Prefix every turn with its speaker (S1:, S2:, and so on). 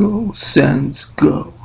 S1: Go, sense, go.